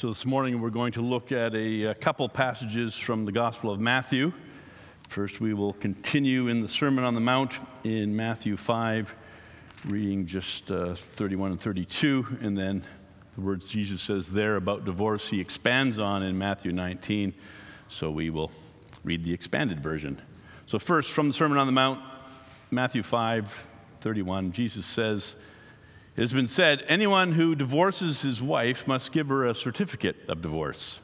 So, this morning we're going to look at a, a, couple passages from the Gospel of Matthew. First, we will continue in the Sermon on the Mount in Matthew 5, reading just uh, 31 and 32, and then the words Jesus says there about divorce he expands on in Matthew 19. So, we will read the expanded version. So, first, from the Sermon on the Mount, Matthew 5, 31, Jesus says, it has been said anyone who divorces his wife must give her a certificate of divorce.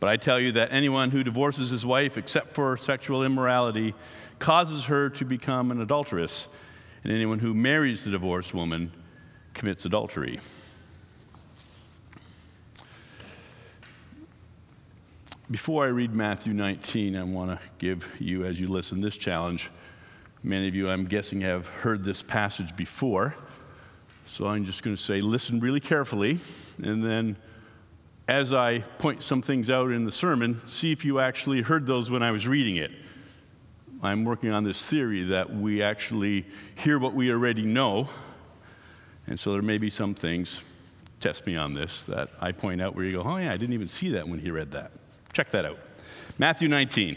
But I tell you that anyone who divorces his wife except for sexual immorality causes her to become an adulteress, and anyone who marries the divorced woman commits adultery. Before I read Matthew 19, I want to give you, as you listen, this challenge. Many of you, I'm guessing, have heard this passage before. So I'm just going to say, listen really carefully, and then as I point some things out in the sermon, see if you actually heard those when I was reading it. I'm working on this theory that we actually hear what we already know, and so there may be some things, test me on this, that I point out where you go, oh yeah, I didn't even see that when he read that. Check that out. Matthew 19.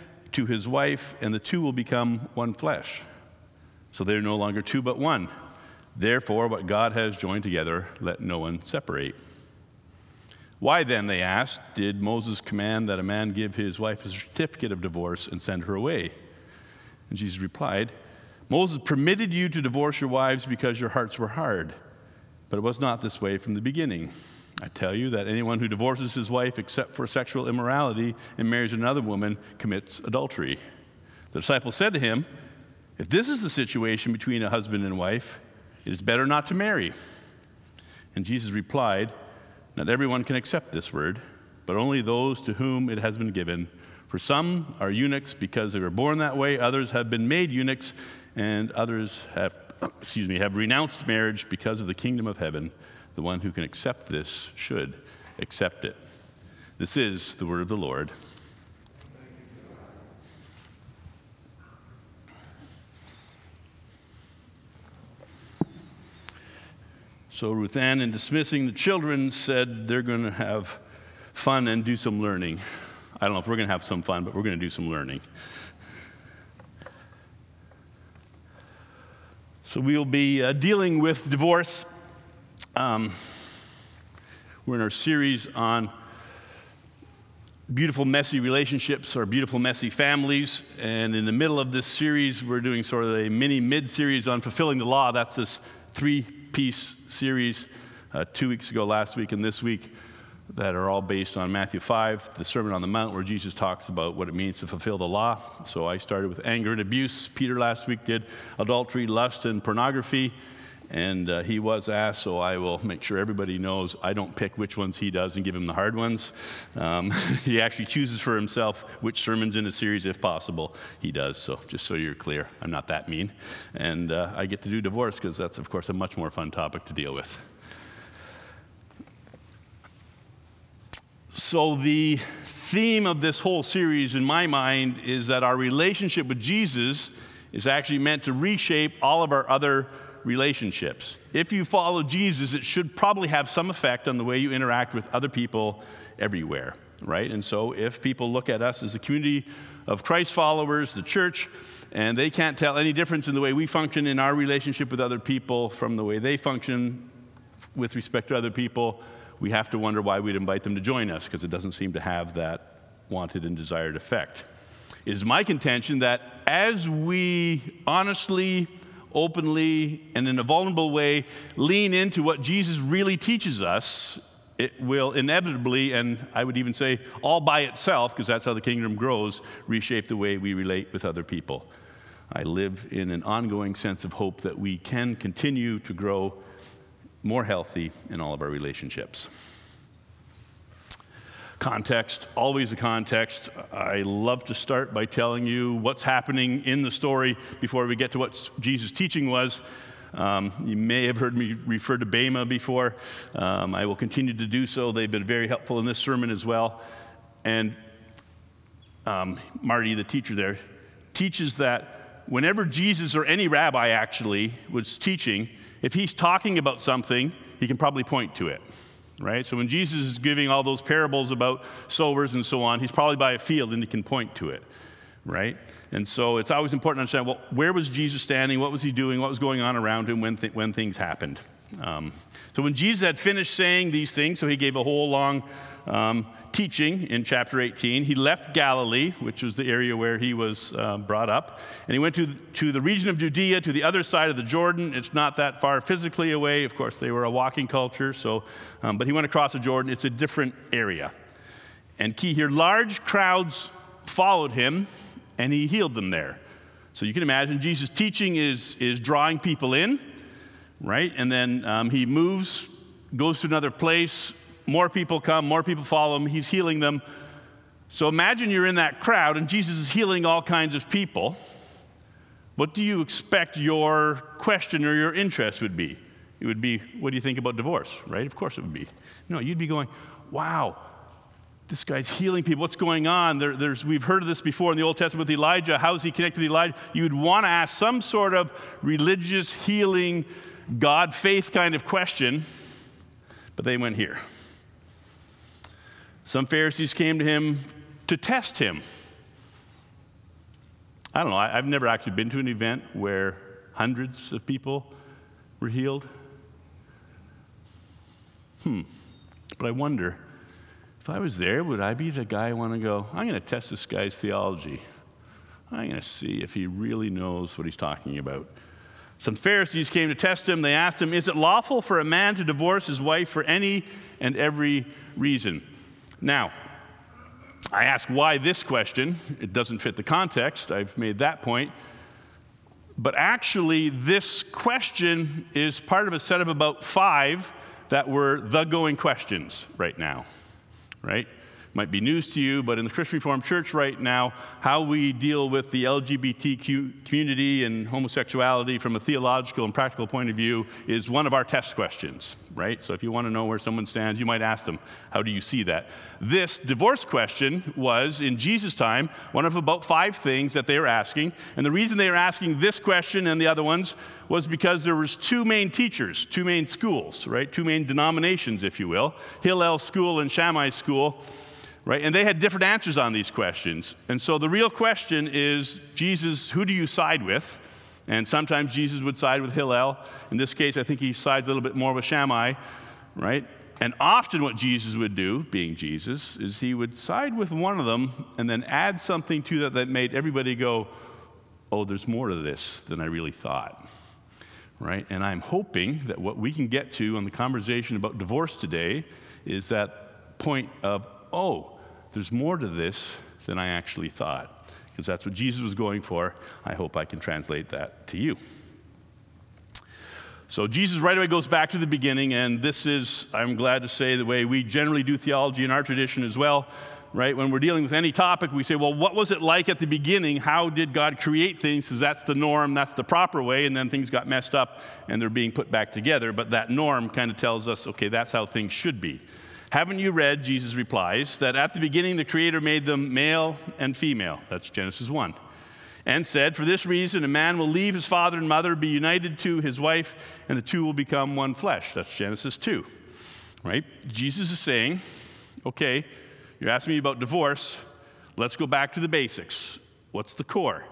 to his wife, and the two will become one flesh. So they're no longer two, but one. Therefore, what God has joined together, let no one separate. Why then, they asked, did Moses command that a man give his wife a certificate of divorce and send her away? And Jesus replied, Moses permitted you to divorce your wives because your hearts were hard, but it was not this way from the beginning. I tell you that anyone who divorces his wife except for sexual immorality and marries another woman commits adultery. The disciple said to him, If this is the situation between a husband and wife, it is better not to marry. And Jesus replied, Not everyone can accept this word, but only those to whom it has been given. For some are eunuchs because they were born that way, others have been made eunuchs, and others have, excuse me, have renounced marriage because of the kingdom of heaven. The one who can accept this should accept it. This is the word of the Lord. So Ruth Ann, in dismissing the children, said they're going to have fun and do some learning. I don't know if we're going to have some fun, but we're going to do some learning. So we'll be uh, dealing with divorce um, we're in our series on beautiful, messy relationships or beautiful, messy families. And in the middle of this series, we're doing sort of a mini mid series on fulfilling the law. That's this three piece series uh, two weeks ago, last week, and this week that are all based on Matthew 5, the Sermon on the Mount, where Jesus talks about what it means to fulfill the law. So I started with anger and abuse. Peter last week did adultery, lust, and pornography. And uh, he was asked, so I will make sure everybody knows I don't pick which ones he does and give him the hard ones. Um, he actually chooses for himself which sermons in a series, if possible, he does. So just so you're clear, I'm not that mean. And uh, I get to do divorce because that's, of course, a much more fun topic to deal with. So, the theme of this whole series, in my mind, is that our relationship with Jesus is actually meant to reshape all of our other relationships. If you follow Jesus, it should probably have some effect on the way you interact with other people everywhere, right? And so if people look at us as a community of Christ followers, the church, and they can't tell any difference in the way we function in our relationship with other people from the way they function with respect to other people, we have to wonder why we'd invite them to join us because it doesn't seem to have that wanted and desired effect. It is my contention that as we honestly openly and in a vulnerable way lean into what Jesus really teaches us, it will inevitably, and I would even say all by itself, because that's how the kingdom grows, reshape the way we relate with other people. I live in an ongoing sense of hope that we can continue to grow more healthy in all of our relationships. Context, always a context. I love to start by telling you what's happening in the story before we get to what Jesus' teaching was. Um, you may have heard me refer to Bema before. Um, I will continue to do so. They've been very helpful in this sermon as well. And um, Marty, the teacher there, teaches that whenever Jesus or any rabbi actually was teaching, if he's talking about something, he can probably point to it right? So when Jesus is giving all those parables about sowers and so on, he's probably by a field and he can point to it, right? And so it's always important to understand well, where was Jesus standing? What was he doing? What was going on around him when, th- when things happened? Um, so when Jesus had finished saying these things, so he gave a whole long um, teaching in chapter 18. He left Galilee, which was the area where he was uh, brought up, and he went to, to the region of Judea, to the other side of the Jordan. It's not that far physically away. Of course, they were a walking culture, so, um, but he went across the Jordan. It's a different area. And key here large crowds followed him, and he healed them there. So you can imagine Jesus' teaching is, is drawing people in, right? And then um, he moves, goes to another place, more people come, more people follow him. He's healing them. So imagine you're in that crowd and Jesus is healing all kinds of people. What do you expect your question or your interest would be? It would be, what do you think about divorce, right? Of course it would be. No, you'd be going, wow, this guy's healing people. What's going on? There, we've heard of this before in the Old Testament with Elijah. How's he connected to Elijah? You'd want to ask some sort of religious, healing, God faith kind of question, but they went here. Some Pharisees came to him to test him. I don't know, I, have never actually been to an event where hundreds of people were healed. Hmm. But I wonder if I was there, would I be the guy I want to go, I'm going to test this guy's theology? I'm going to see if he really knows what he's talking about. Some Pharisees came to test him. They asked him, Is it lawful for a man to divorce his wife for any and every reason? Now, I ask why this question. It doesn't fit the context. I've made that point. But actually, this question is part of a set of about five that were the going questions right now, right? Might be news to you, but in the Christian Reformed Church right now, how we deal with the LGBTQ community and homosexuality from a theological and practical point of view is one of our test questions, right? So if you want to know where someone stands, you might ask them, How do you see that? This divorce question was, in Jesus' time, one of about five things that they were asking. And the reason they were asking this question and the other ones was because there was two main teachers, two main schools, right? Two main denominations, if you will, Hillel School and Shammai School right? And they had different answers on these questions. And so the real question is Jesus, who do you side with? And sometimes Jesus would side with Hillel. In this case, I think he sides a little bit more with Shammai, right? And often, what Jesus would do, being Jesus, is he would side with one of them and then add something to that that made everybody go, Oh, there's more to this than I really thought. Right? And I'm hoping that what we can get to on the conversation about divorce today is that point of oh, there's more to this than I actually thought. Because that's what Jesus was going for. I hope I can translate that to you. So Jesus right away goes back to the beginning, and this is, I'm glad to say, the way we generally do theology in our tradition as well. Right? When we're dealing with any topic, we say, well, what was it like at the beginning? How did God create things? Because that's the norm, that's the proper way, and then things got messed up and they're being put back together. But that norm kind of tells us, okay, that's how things should be. Haven't you read, Jesus replies, that at the beginning the Creator made them male and female? That's Genesis 1. And said, For this reason, a man will leave his father and mother, be united to his wife, and the two will become one flesh. That's Genesis 2. Right? Jesus is saying, Okay, you're asking me about divorce. Let's go back to the basics. What's the core?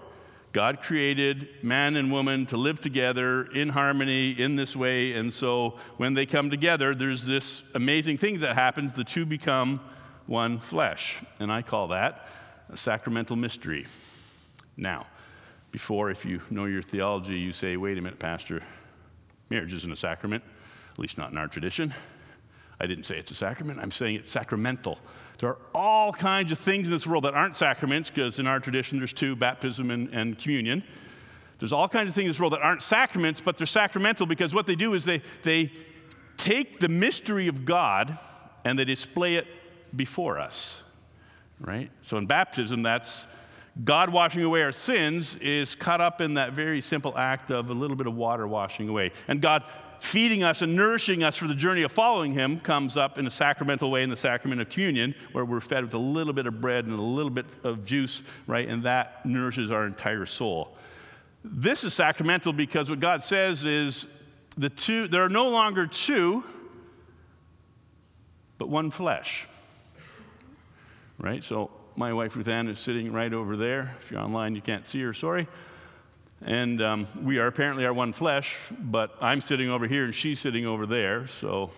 God created man and woman to live together in harmony in this way. And so when they come together, there's this amazing thing that happens. The two become one flesh. And I call that a sacramental mystery. Now, before, if you know your theology, you say, wait a minute, Pastor, marriage isn't a sacrament, at least not in our tradition. I didn't say it's a sacrament, I'm saying it's sacramental. There are all kinds of things in this world that aren't sacraments, because in our tradition there's two baptism and, and communion. There's all kinds of things in this world that aren't sacraments, but they're sacramental because what they do is they, they take the mystery of God and they display it before us, right? So in baptism, that's God washing away our sins is caught up in that very simple act of a little bit of water washing away. And God feeding us and nourishing us for the journey of following Him comes up in a sacramental way in the sacrament of communion, where we're fed with a little bit of bread and a little bit of juice, right? And that nourishes our entire soul. This is sacramental because what God says is the two, there are no longer two, but one flesh. Right? So my wife Ruth Ann is sitting right over there. If you're online, you can't see her, sorry. And um, we are apparently our one flesh, but I'm sitting over here and she's sitting over there. So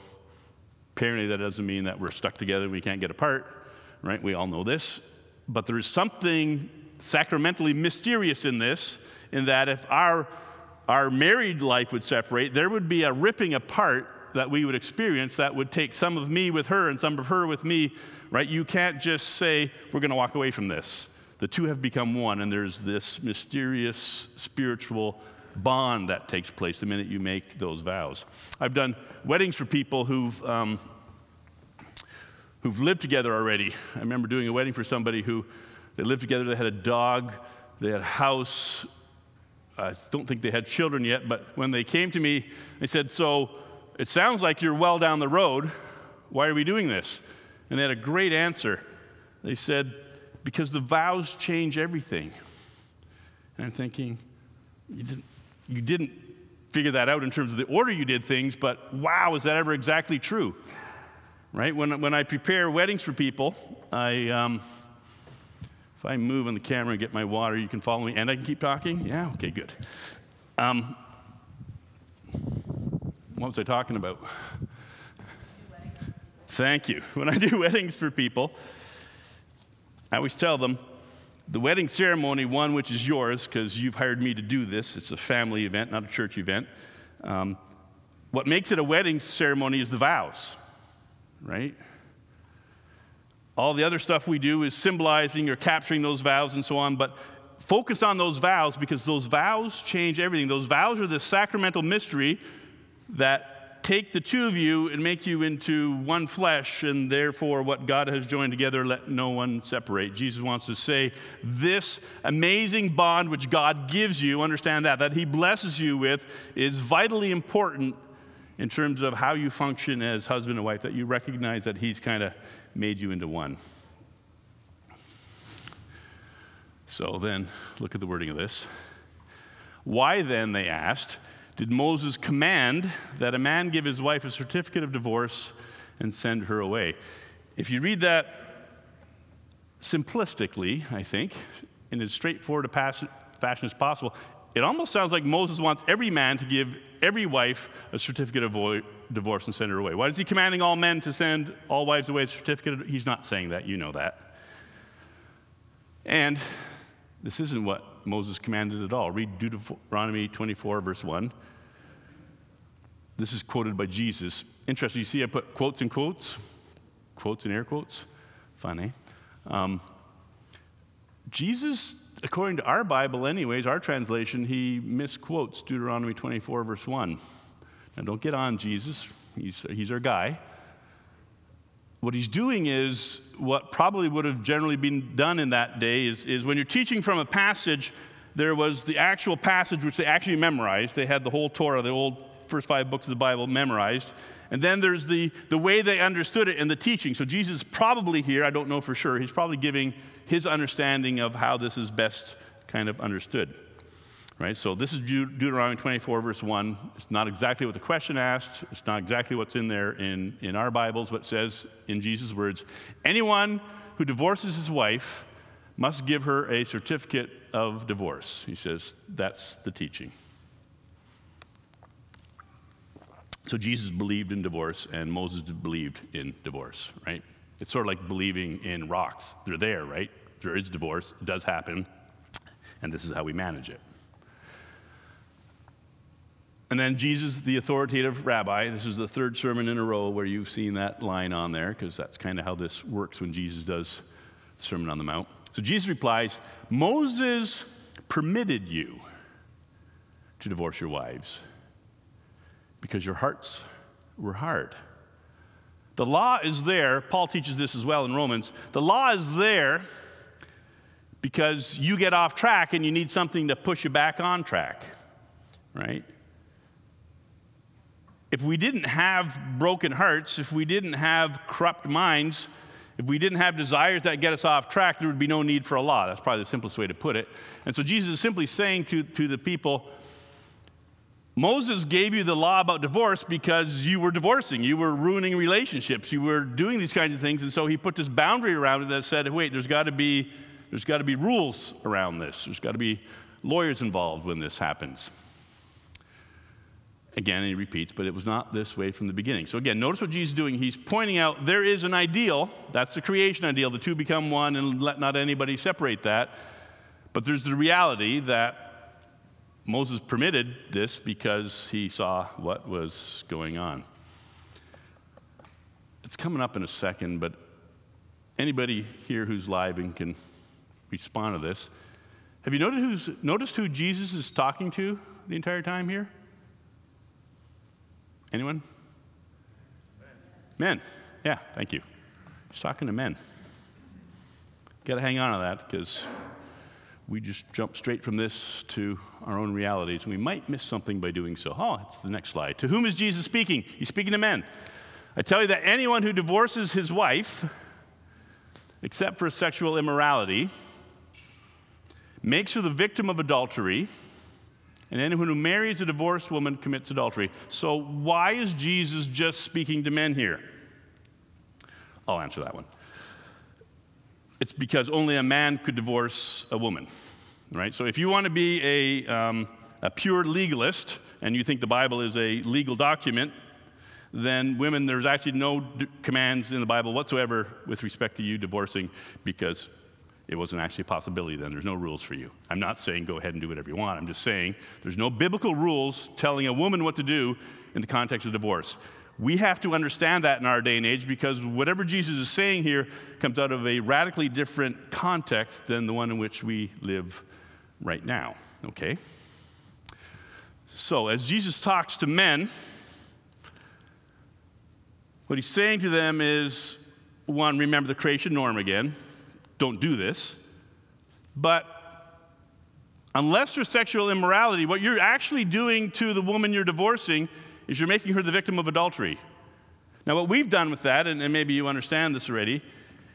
apparently that doesn't mean that we're stuck together we can't get apart, right? We all know this. But there is something sacramentally mysterious in this, in that if our, our married life would separate, there would be a ripping apart that we would experience that would take some of me with her and some of her with me, right? You can't just say, we're going to walk away from this. The two have become one, and there's this mysterious spiritual bond that takes place the minute you make those vows. I've done weddings for people who've, um, who've lived together already. I remember doing a wedding for somebody who they lived together, they had a dog, they had a house. I don't think they had children yet, but when they came to me, they said, So it sounds like you're well down the road. Why are we doing this? And they had a great answer. They said, Because the vows change everything. And I'm thinking, you didn't, you didn't figure that out in terms of the order you did things, but wow, is that ever exactly true? Right? When, when I prepare weddings for people, I, um, if I move on the camera and get my water, you can follow me and I can keep talking? Yeah? Okay, good. Um, what was I talking about? Thank you. When I do weddings for people, I always tell them the wedding ceremony, one which is yours, because you've hired me to do this, it's a family event, not a church event. Um, what makes it a wedding ceremony is the vows, right? All the other stuff we do is symbolizing or capturing those vows and so on, but focus on those vows because those vows change everything. Those vows are the sacramental mystery that take the two of you and make you into one flesh, and therefore what God has joined together, let no one separate. Jesus wants to say, This amazing bond which God gives you, understand that, that He blesses you with, is vitally important in terms of how you function as husband and wife, that you recognize that He's kind of made you into one. So then, look at the wording of this. Why then, they asked, did Moses command that a man give his wife a certificate of divorce and send her away? If you read that simplistically, I think, in as straightforward a fashion as possible, it almost sounds like Moses wants every man to give every wife a certificate of divorce and send her away. Why is he commanding all men to send all wives away a certificate? He's not saying that, you know that. And this isn't what Moses commanded at all. Read Deuteronomy 24, verse 1. This is quoted by Jesus. Interesting, you see I put quotes in quotes, quotes in air quotes. Funny. Um, Jesus, according to our Bible, anyways, our translation, he misquotes Deuteronomy 24, verse 1. Now, don't get on Jesus, he's, he's our guy. What he's doing is what probably would have generally been done in that day is, is when you're teaching from a passage, there was the actual passage which they actually memorized. They had the whole Torah, the old first five books of the Bible memorized. And then there's the, the way they understood it in the teaching. So Jesus probably here, I don't know for sure, he's probably giving his understanding of how this is best kind of understood. Right? So this is Deuteronomy 24, verse 1. It's not exactly what the question asked. It's not exactly what's in there in, in our Bibles, but it says in Jesus' words anyone who divorces his wife must give her a certificate of divorce. He says that's the teaching. So Jesus believed in divorce, and Moses believed in divorce, right? It's sort of like believing in rocks. They're there, right? There is divorce, it does happen, and this is how we manage it. And then Jesus, the authoritative rabbi, this is the third sermon in a row where you've seen that line on there, because that's kind of how this works when Jesus does the Sermon on the Mount. So Jesus replies Moses permitted you to divorce your wives because your hearts were hard. The law is there. Paul teaches this as well in Romans. The law is there because you get off track and you need something to push you back on track, right? If we didn't have broken hearts, if we didn't have corrupt minds, if we didn't have desires that get us off track, there would be no need for a law. That's probably the simplest way to put it. And so Jesus is simply saying to, to the people, Moses gave you the law about divorce because you were divorcing, you were ruining relationships, you were doing these kinds of things, and so he put this boundary around it that said, wait, there's got to be there's got to be rules around this. There's got to be lawyers involved when this happens. Again, he repeats, but it was not this way from the beginning. So, again, notice what Jesus is doing. He's pointing out there is an ideal. That's the creation ideal. The two become one, and let not anybody separate that. But there's the reality that Moses permitted this because he saw what was going on. It's coming up in a second, but anybody here who's live and can respond to this, have you noticed, noticed who Jesus is talking to the entire time here? Anyone? Men. Yeah, thank you. He's talking to men. Got to hang on to that because we just jump straight from this to our own realities, and we might miss something by doing so. Oh, it's the next slide. To whom is Jesus speaking? He's speaking to men. I tell you that anyone who divorces his wife, except for sexual immorality, makes her the victim of adultery, and anyone who marries a divorced woman commits adultery. So, why is Jesus just speaking to men here? I'll answer that one. It's because only a man could divorce a woman, right? So if you want to be a, um, a pure legalist and you think the Bible is a legal document, then women, there's actually no d- commands in the Bible whatsoever with respect to you divorcing because it wasn't actually a possibility then. There's no rules for you. I'm not saying go ahead and do whatever you want. I'm just saying there's no biblical rules telling a woman what to do in the context of divorce. We have to understand that in our day and age because whatever Jesus is saying here comes out of a radically different context than the one in which we live right now. Okay? So, as Jesus talks to men, what he's saying to them is one, remember the creation norm again. Don't do this. But unless there's sexual immorality, what you're actually doing to the woman you're divorcing is you're making her the victim of adultery. Now, what we've done with that, and, and maybe you understand this already,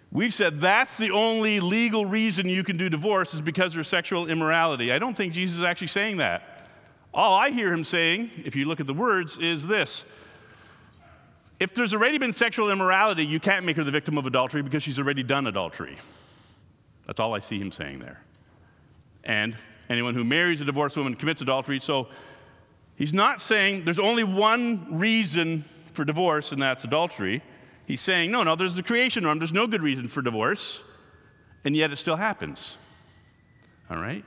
we've said that's the only legal reason you can do divorce is because there's sexual immorality. I don't think Jesus is actually saying that. All I hear him saying, if you look at the words, is this if there's already been sexual immorality, you can't make her the victim of adultery because she's already done adultery. That's all I see him saying there. And anyone who marries a divorced woman commits adultery. So He's not saying there's only one reason for divorce, and that's adultery. He's saying, no, no, there's the creation norm. There's no good reason for divorce, and yet it still happens. All right?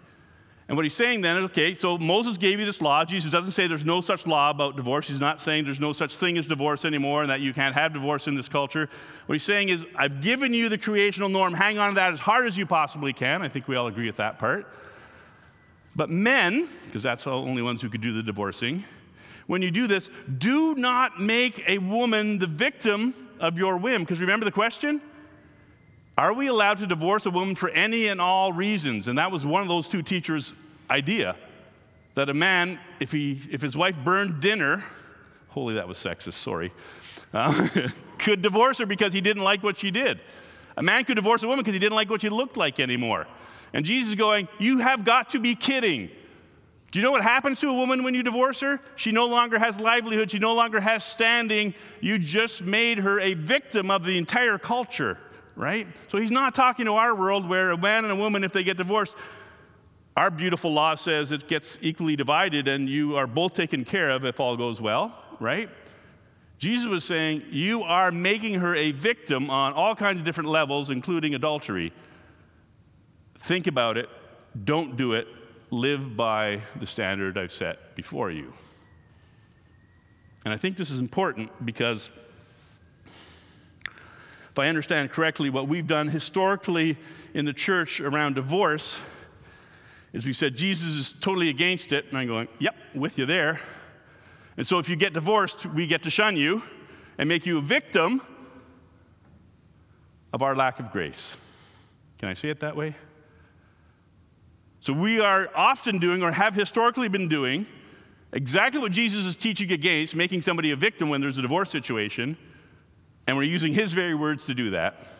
And what he's saying then is okay, so Moses gave you this law. Jesus doesn't say there's no such law about divorce. He's not saying there's no such thing as divorce anymore and that you can't have divorce in this culture. What he's saying is, I've given you the creational norm. Hang on to that as hard as you possibly can. I think we all agree with that part. But men, because that's the only ones who could do the divorcing, when you do this, do not make a woman the victim of your whim. Because remember the question? Are we allowed to divorce a woman for any and all reasons? And that was one of those two teachers' idea that a man, if, he, if his wife burned dinner, holy, that was sexist, sorry, uh, could divorce her because he didn't like what she did. A man could divorce a woman because he didn't like what she looked like anymore. And Jesus is going, You have got to be kidding. Do you know what happens to a woman when you divorce her? She no longer has livelihood, she no longer has standing. You just made her a victim of the entire culture, right? So he's not talking to our world where a man and a woman, if they get divorced, our beautiful law says it gets equally divided and you are both taken care of if all goes well, right? Jesus was saying, You are making her a victim on all kinds of different levels, including adultery. Think about it, don't do it, live by the standard I've set before you. And I think this is important because if I understand correctly, what we've done historically in the church around divorce is we said Jesus is totally against it, and I'm going, yep, with you there. And so if you get divorced, we get to shun you and make you a victim of our lack of grace. Can I say it that way? So we are often doing, or have historically been doing, exactly what Jesus is teaching against, making somebody a victim when there's a divorce situation, and we're using his very words to do that.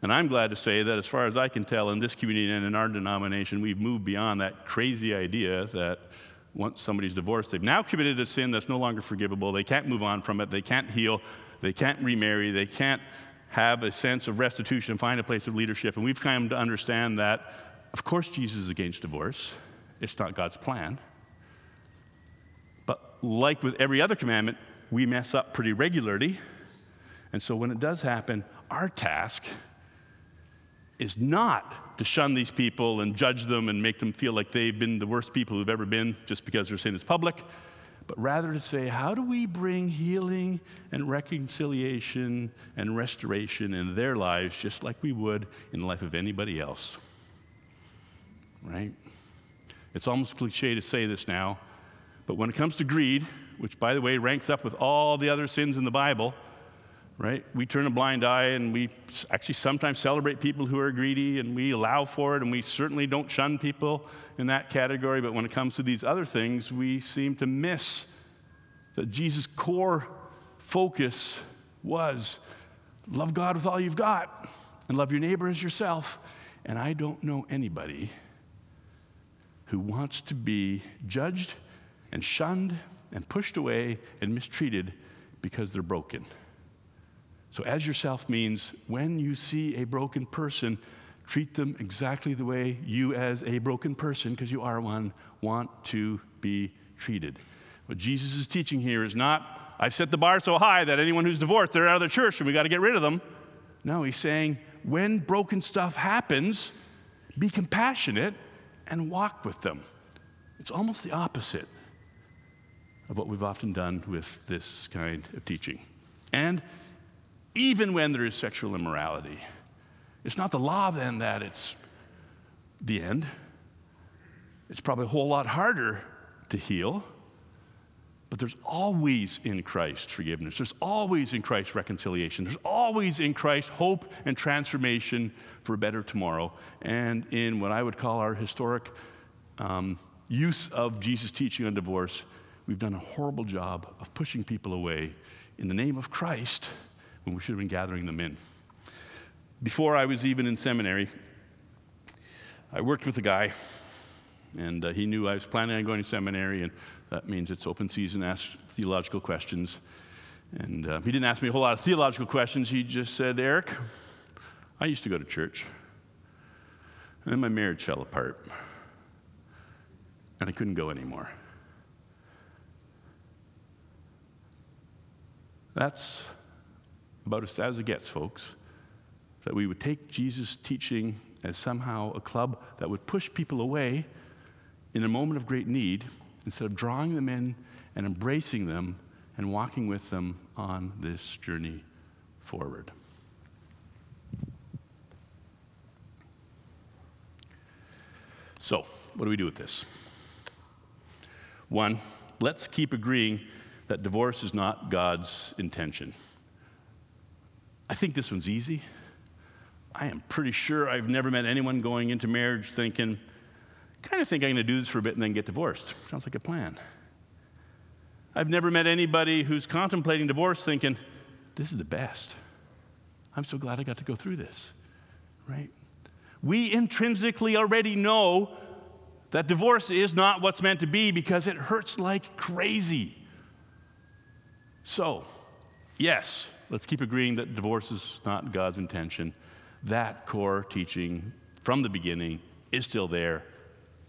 And I'm glad to say that, as far as I can tell, in this community and in our denomination, we've moved beyond that crazy idea that once somebody's divorced, they've now committed a sin that's no longer forgivable. They can't move on from it. They can't heal. They can't remarry. They can't have a sense of restitution and find a place of leadership. And we've come to understand that, of course, Jesus is against divorce. It's not God's plan. But like with every other commandment, we mess up pretty regularly. And so when it does happen, our task is not to shun these people and judge them and make them feel like they've been the worst people who've ever been just because their sin is public, but rather to say, how do we bring healing and reconciliation and restoration in their lives just like we would in the life of anybody else? Right? It's almost cliche to say this now, but when it comes to greed, which by the way ranks up with all the other sins in the Bible, right? We turn a blind eye and we actually sometimes celebrate people who are greedy and we allow for it and we certainly don't shun people in that category. But when it comes to these other things, we seem to miss that Jesus' core focus was love God with all you've got and love your neighbor as yourself. And I don't know anybody who wants to be judged and shunned and pushed away and mistreated because they're broken. So, as yourself means when you see a broken person, treat them exactly the way you, as a broken person, because you are one, want to be treated. What Jesus is teaching here is not, I set the bar so high that anyone who's divorced, they're out of the church and we got to get rid of them. No, he's saying, when broken stuff happens, be compassionate and walk with them. It's almost the opposite of what we've often done with this kind of teaching. And even when there is sexual immorality. It's not the law then that it's the end. It's probably a whole lot harder to heal. But there's always in Christ forgiveness. There's always in Christ reconciliation. There's always in Christ hope and transformation for a better tomorrow. And in what I would call our historic um, use of Jesus' teaching on divorce, we've done a horrible job of pushing people away in the name of Christ when we should have been gathering them in. Before I was even in seminary, I worked with a guy, and uh, he knew I was planning on going to seminary, and that means it's open season, ask theological questions. And uh, he didn't ask me a whole lot of theological questions. He just said, Eric, I used to go to church. And then my marriage fell apart. And I couldn't go anymore. That's about as as it gets, folks. That we would take Jesus' teaching as somehow a club that would push people away in a moment of great need instead of drawing them in and embracing them and walking with them on this journey forward. So, what do we do with this? One, let's keep agreeing that divorce is not God's intention. I think this one's easy. I am pretty sure I've never met anyone going into marriage thinking, kind of think I'm going to do this for a bit and then get divorced. Sounds like a plan. I've never met anybody who's contemplating divorce thinking, this is the best. I'm so glad I got to go through this, right? We intrinsically already know that divorce is not what's meant to be because it hurts like crazy. So, yes, let's keep agreeing that divorce is not God's intention. That core teaching from the beginning is still there.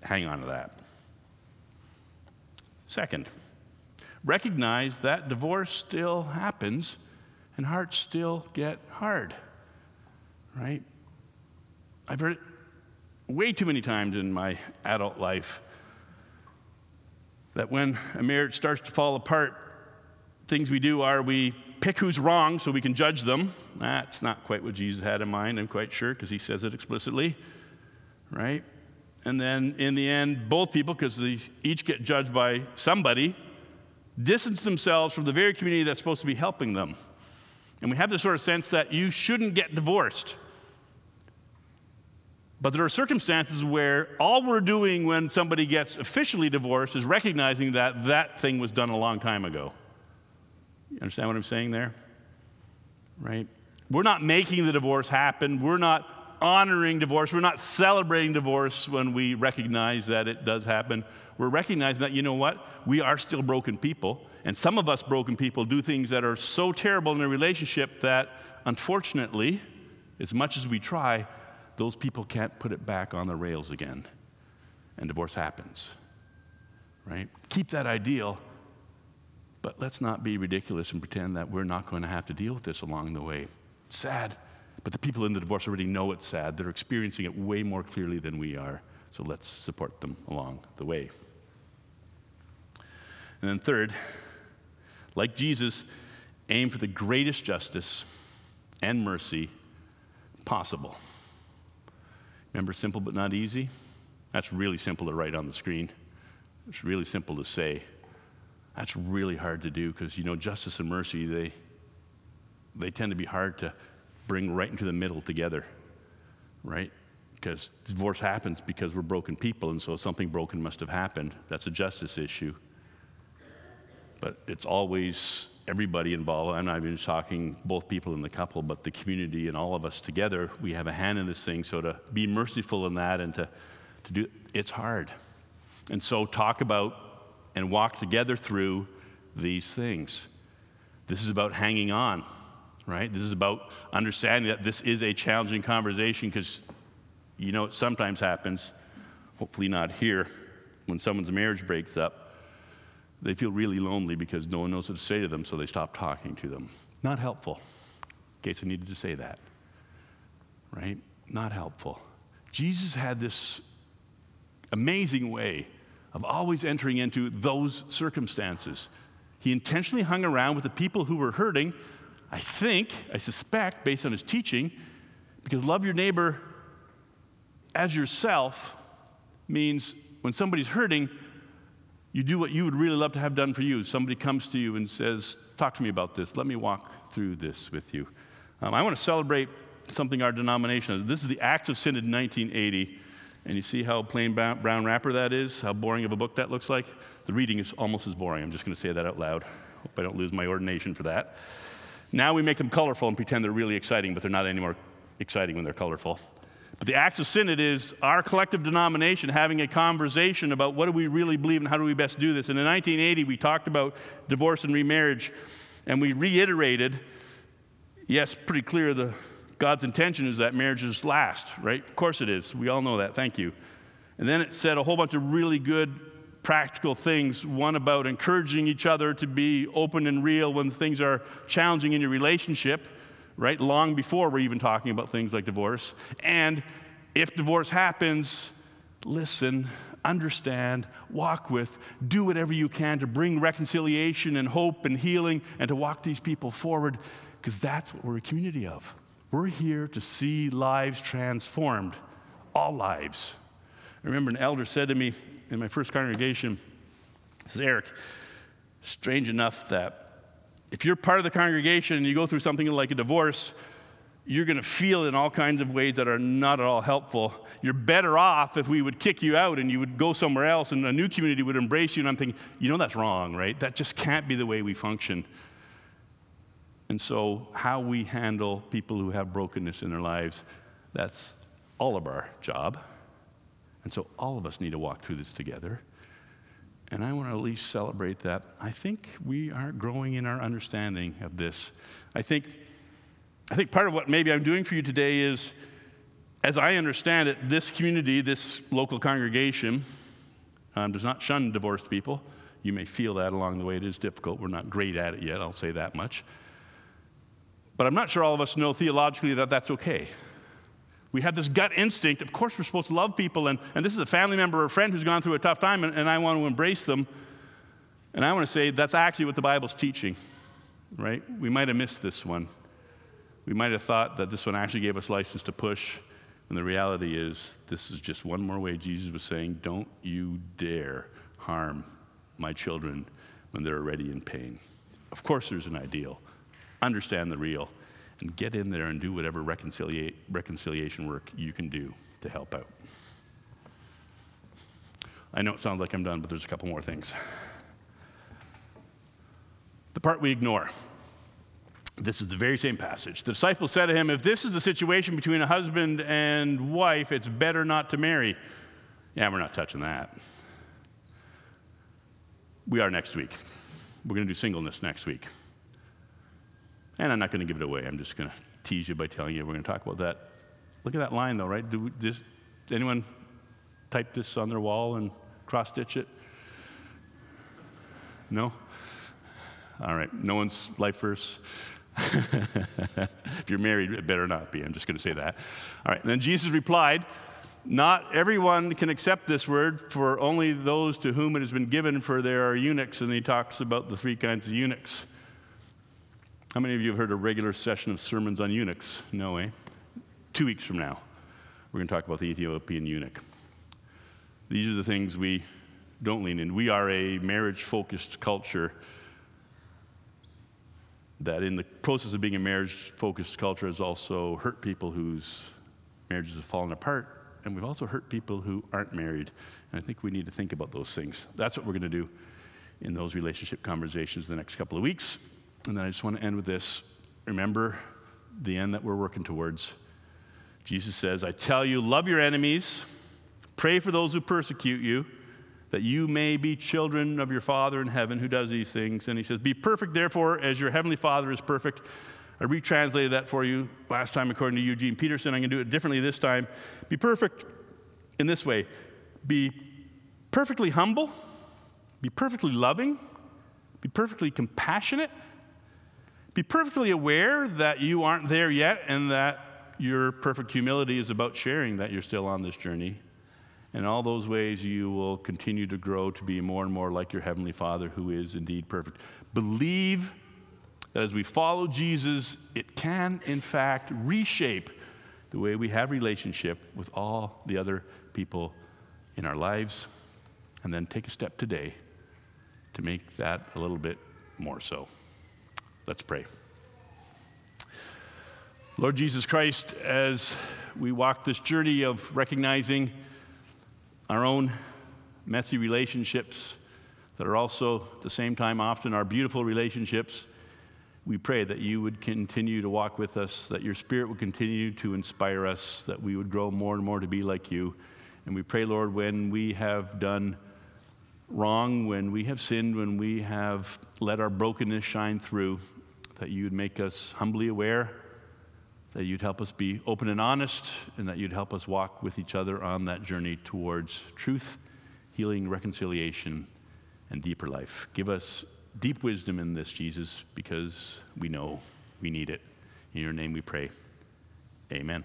Hang on to that. Second, recognize that divorce still happens and hearts still get hard, right? I've heard it way too many times in my adult life that when a marriage starts to fall apart, things we do are we pick who's wrong so we can judge them. That's not quite what Jesus had in mind, I'm quite sure, because he says it explicitly, right? And then in the end, both people, because they each get judged by somebody, distance themselves from the very community that's supposed to be helping them. And we have this sort of sense that you shouldn't get divorced. But there are circumstances where all we're doing when somebody gets officially divorced is recognizing that that thing was done a long time ago. You understand what I'm saying there? Right? We're not making the divorce happen. We're not honoring divorce. We're not celebrating divorce when we recognize that it does happen. We're recognizing that, you know what? We are still broken people. And some of us broken people do things that are so terrible in a relationship that, unfortunately, as much as we try, those people can't put it back on the rails again. And divorce happens. Right? Keep that ideal, but let's not be ridiculous and pretend that we're not going to have to deal with this along the way. Sad, but the people in the divorce already know it's sad. They're experiencing it way more clearly than we are. So let's support them along the way. And then, third, like Jesus, aim for the greatest justice and mercy possible. Remember, simple but not easy? That's really simple to write on the screen. It's really simple to say. That's really hard to do because, you know, justice and mercy, they, they tend to be hard to bring right into the middle together, right? Because divorce happens because we're broken people, and so something broken must have happened. That's a justice issue. But it's always everybody involved. I'm not even talking both people in the couple, but the community and all of us together. We have a hand in this thing. So to be merciful in that and to, to do it's hard. And so talk about and walk together through these things. This is about hanging on, right? This is about understanding that this is a challenging conversation because you know it sometimes happens, hopefully not here, when someone's marriage breaks up they feel really lonely because no one knows what to say to them, so they stop talking to them. Not helpful. In case I needed to say that. Right? Not helpful. Jesus had this amazing way of always entering into those circumstances. He intentionally hung around with the people who were hurting, I think, I suspect, based on his teaching, because love your neighbor as yourself means when somebody's hurting, you do what you would really love to have done for you. Somebody comes to you and says, Talk to me about this. Let me walk through this with you. Um, I want to celebrate something our denomination has. This is the Acts of Synod 1980. And you see how plain brown wrapper that is? How boring of a book that looks like? The reading is almost as boring. I'm just going to say that out loud. Hope I don't lose my ordination for that. Now we make them colorful and pretend they're really exciting, but they're not any more exciting when they're colorful. But the Acts of Synod is our collective denomination having a conversation about what do we really believe and how do we best do this. And in 1980, we talked about divorce and remarriage, and we reiterated yes, pretty clear the God's intention is that marriages last, right? Of course it is. We all know that. Thank you. And then it said a whole bunch of really good practical things. One about encouraging each other to be open and real when things are challenging in your relationship right? Long before we're even talking about things like divorce. And if divorce happens, listen, understand, walk with, do whatever you can to bring reconciliation and hope and healing and to walk these people forward, because that's what we're a community of. We're here to see lives transformed, all lives. I remember an elder said to me in my first congregation, says, Eric, strange enough that if you're part of the congregation and you go through something like a divorce, you're going to feel in all kinds of ways that are not at all helpful. You're better off if we would kick you out and you would go somewhere else and a new community would embrace you. And I'm thinking, you know, that's wrong, right? That just can't be the way we function. And so, how we handle people who have brokenness in their lives, that's all of our job. And so, all of us need to walk through this together. And I want to at least celebrate that. I think we are growing in our understanding of this. I think, I think part of what maybe I'm doing for you today is, as I understand it, this community, this local congregation, um, does not shun divorced people. You may feel that along the way. It is difficult. We're not great at it yet, I'll say that much. But I'm not sure all of us know theologically that that's okay. We have this gut instinct. Of course, we're supposed to love people, and, and this is a family member or a friend who's gone through a tough time, and, and I want to embrace them. And I want to say that's actually what the Bible's teaching, right? We might have missed this one. We might have thought that this one actually gave us license to push, and the reality is this is just one more way Jesus was saying, Don't you dare harm my children when they're already in pain. Of course, there's an ideal, understand the real, and get in there and do whatever reconcilia- reconciliation work you can do to help out. I know it sounds like I'm done, but there's a couple more things. The part we ignore. This is the very same passage. The disciples said to him, If this is the situation between a husband and wife, it's better not to marry. Yeah, we're not touching that. We are next week. We're going to do singleness next week. And I'm not going to give it away. I'm just going to tease you by telling you we're going to talk about that. Look at that line, though, right? Do anyone type this on their wall and cross stitch it? No? All right. No one's life verse. if you're married, it better not be. I'm just going to say that. All right. And then Jesus replied, Not everyone can accept this word, for only those to whom it has been given, for there are eunuchs. And he talks about the three kinds of eunuchs. How many of you have heard a regular session of sermons on eunuchs? No, eh? Two weeks from now, we're going to talk about the Ethiopian eunuch. These are the things we don't lean in. We are a marriage focused culture that, in the process of being a marriage focused culture, has also hurt people whose marriages have fallen apart. And we've also hurt people who aren't married. And I think we need to think about those things. That's what we're going to do in those relationship conversations the next couple of weeks. And then I just want to end with this. Remember the end that we're working towards. Jesus says, I tell you, love your enemies, pray for those who persecute you, that you may be children of your Father in heaven who does these things. And he says, Be perfect, therefore, as your heavenly Father is perfect. I retranslated that for you last time according to Eugene Peterson. I'm going to do it differently this time. Be perfect in this way be perfectly humble, be perfectly loving, be perfectly compassionate, be perfectly aware that you aren't there yet and that your perfect humility is about sharing that you're still on this journey. In all those ways, you will continue to grow to be more and more like your Heavenly Father, who is indeed perfect. Believe that as we follow Jesus, it can, in fact, reshape the way we have relationship with all the other people in our lives, and then take a step today to make that a little bit more so. Let's pray. Lord Jesus Christ, as we walk this journey of recognizing our own messy relationships that are also at the same time often our beautiful relationships, we pray that you would continue to walk with us, that your spirit would continue to inspire us, that we would grow more and more to be like you. And we pray, Lord, when we have done wrong, when we have sinned, when we have let our brokenness shine through, that you would make us humbly aware that you'd help us be open and honest, and that you'd help us walk with each other on that journey towards truth, healing, reconciliation, and deeper life. Give us deep wisdom in this, Jesus, because we know we need it. In your name we pray. Amen.